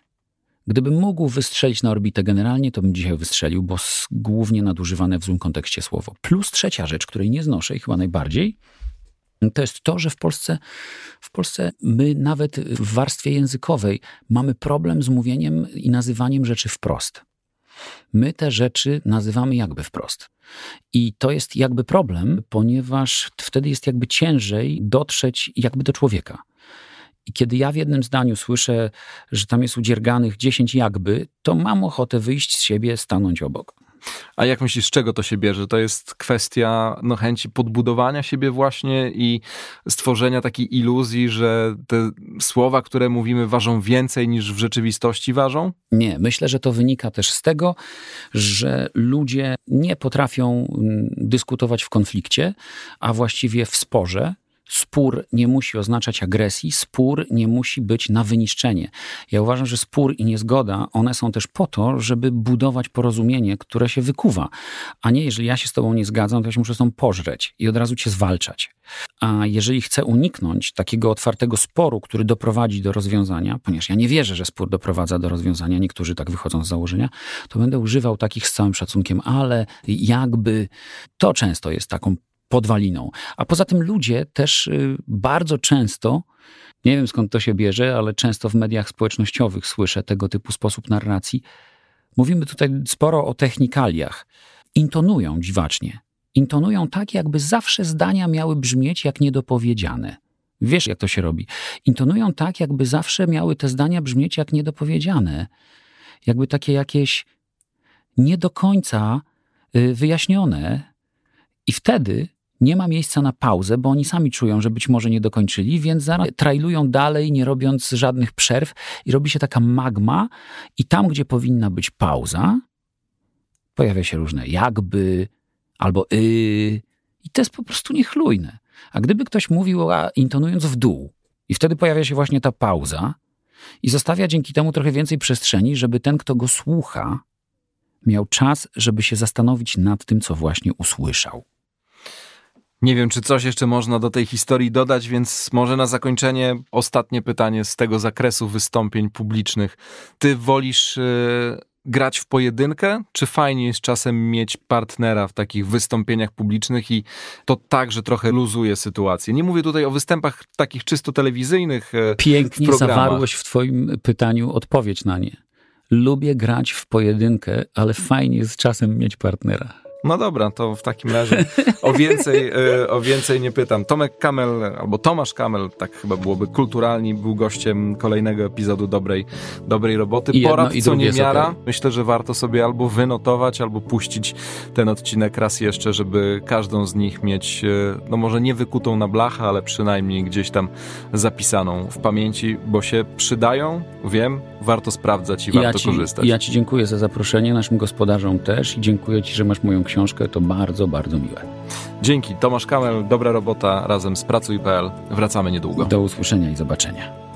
Gdybym mógł wystrzelić na orbitę generalnie, to bym dzisiaj wystrzelił, bo głównie nadużywane w złym kontekście słowo. Plus trzecia rzecz, której nie znoszę i chyba najbardziej, to jest to, że w Polsce, w Polsce my nawet w warstwie językowej mamy problem z mówieniem i nazywaniem rzeczy wprost. My te rzeczy nazywamy jakby wprost. I to jest jakby problem, ponieważ wtedy jest jakby ciężej dotrzeć jakby do człowieka. I kiedy ja w jednym zdaniu słyszę, że tam jest udzierganych 10 jakby, to mam ochotę wyjść z siebie, stanąć obok. A jak myślisz, z czego to się bierze? To jest kwestia no, chęci podbudowania siebie właśnie i stworzenia takiej iluzji, że te słowa, które mówimy, ważą więcej niż w rzeczywistości ważą? Nie, myślę, że to wynika też z tego, że ludzie nie potrafią mm, dyskutować w konflikcie, a właściwie w sporze Spór nie musi oznaczać agresji, spór nie musi być na wyniszczenie. Ja uważam, że spór i niezgoda, one są też po to, żeby budować porozumienie, które się wykuwa. A nie, jeżeli ja się z tobą nie zgadzam, to ja się muszę z tobą pożreć i od razu cię zwalczać. A jeżeli chcę uniknąć takiego otwartego sporu, który doprowadzi do rozwiązania, ponieważ ja nie wierzę, że spór doprowadza do rozwiązania, niektórzy tak wychodzą z założenia, to będę używał takich z całym szacunkiem, ale jakby to często jest taką podwaliną. A poza tym ludzie też y, bardzo często, nie wiem skąd to się bierze, ale często w mediach społecznościowych słyszę tego typu sposób narracji. Mówimy tutaj sporo o technikaliach. Intonują dziwacznie. Intonują tak, jakby zawsze zdania miały brzmieć jak niedopowiedziane. Wiesz, jak to się robi. Intonują tak, jakby zawsze miały te zdania brzmieć jak niedopowiedziane. Jakby takie jakieś nie do końca y, wyjaśnione. I wtedy nie ma miejsca na pauzę, bo oni sami czują, że być może nie dokończyli, więc zaraz trailują dalej, nie robiąc żadnych przerw i robi się taka magma i tam, gdzie powinna być pauza, pojawia się różne jakby albo y i to jest po prostu niechlujne. A gdyby ktoś mówił, intonując w dół i wtedy pojawia się właśnie ta pauza i zostawia dzięki temu trochę więcej przestrzeni, żeby ten, kto go słucha, miał czas, żeby się zastanowić nad tym, co właśnie usłyszał. Nie wiem, czy coś jeszcze można do tej historii dodać, więc może na zakończenie ostatnie pytanie z tego zakresu wystąpień publicznych. Ty wolisz yy, grać w pojedynkę, czy fajnie jest czasem mieć partnera w takich wystąpieniach publicznych i to także trochę luzuje sytuację? Nie mówię tutaj o występach takich czysto telewizyjnych. Yy, Pięknie w zawarłeś w Twoim pytaniu odpowiedź na nie. Lubię grać w pojedynkę, ale fajnie jest czasem mieć partnera. No dobra, to w takim razie o więcej, e, o więcej nie pytam. Tomek Kamel, albo Tomasz Kamel, tak chyba byłoby kulturalni, był gościem kolejnego epizodu Dobrej, dobrej Roboty. I Porad co nie miara. Okay. Myślę, że warto sobie albo wynotować, albo puścić ten odcinek raz jeszcze, żeby każdą z nich mieć, e, no może nie wykutą na blachę, ale przynajmniej gdzieś tam zapisaną w pamięci, bo się przydają, wiem, warto sprawdzać i, I warto ja ci, korzystać. Ja Ci dziękuję za zaproszenie, naszym gospodarzom też i dziękuję Ci, że masz moją książkę. To bardzo, bardzo miłe. Dzięki. Tomasz Kamel, dobra robota razem z Pracuj.pl. Wracamy niedługo. Do usłyszenia i zobaczenia.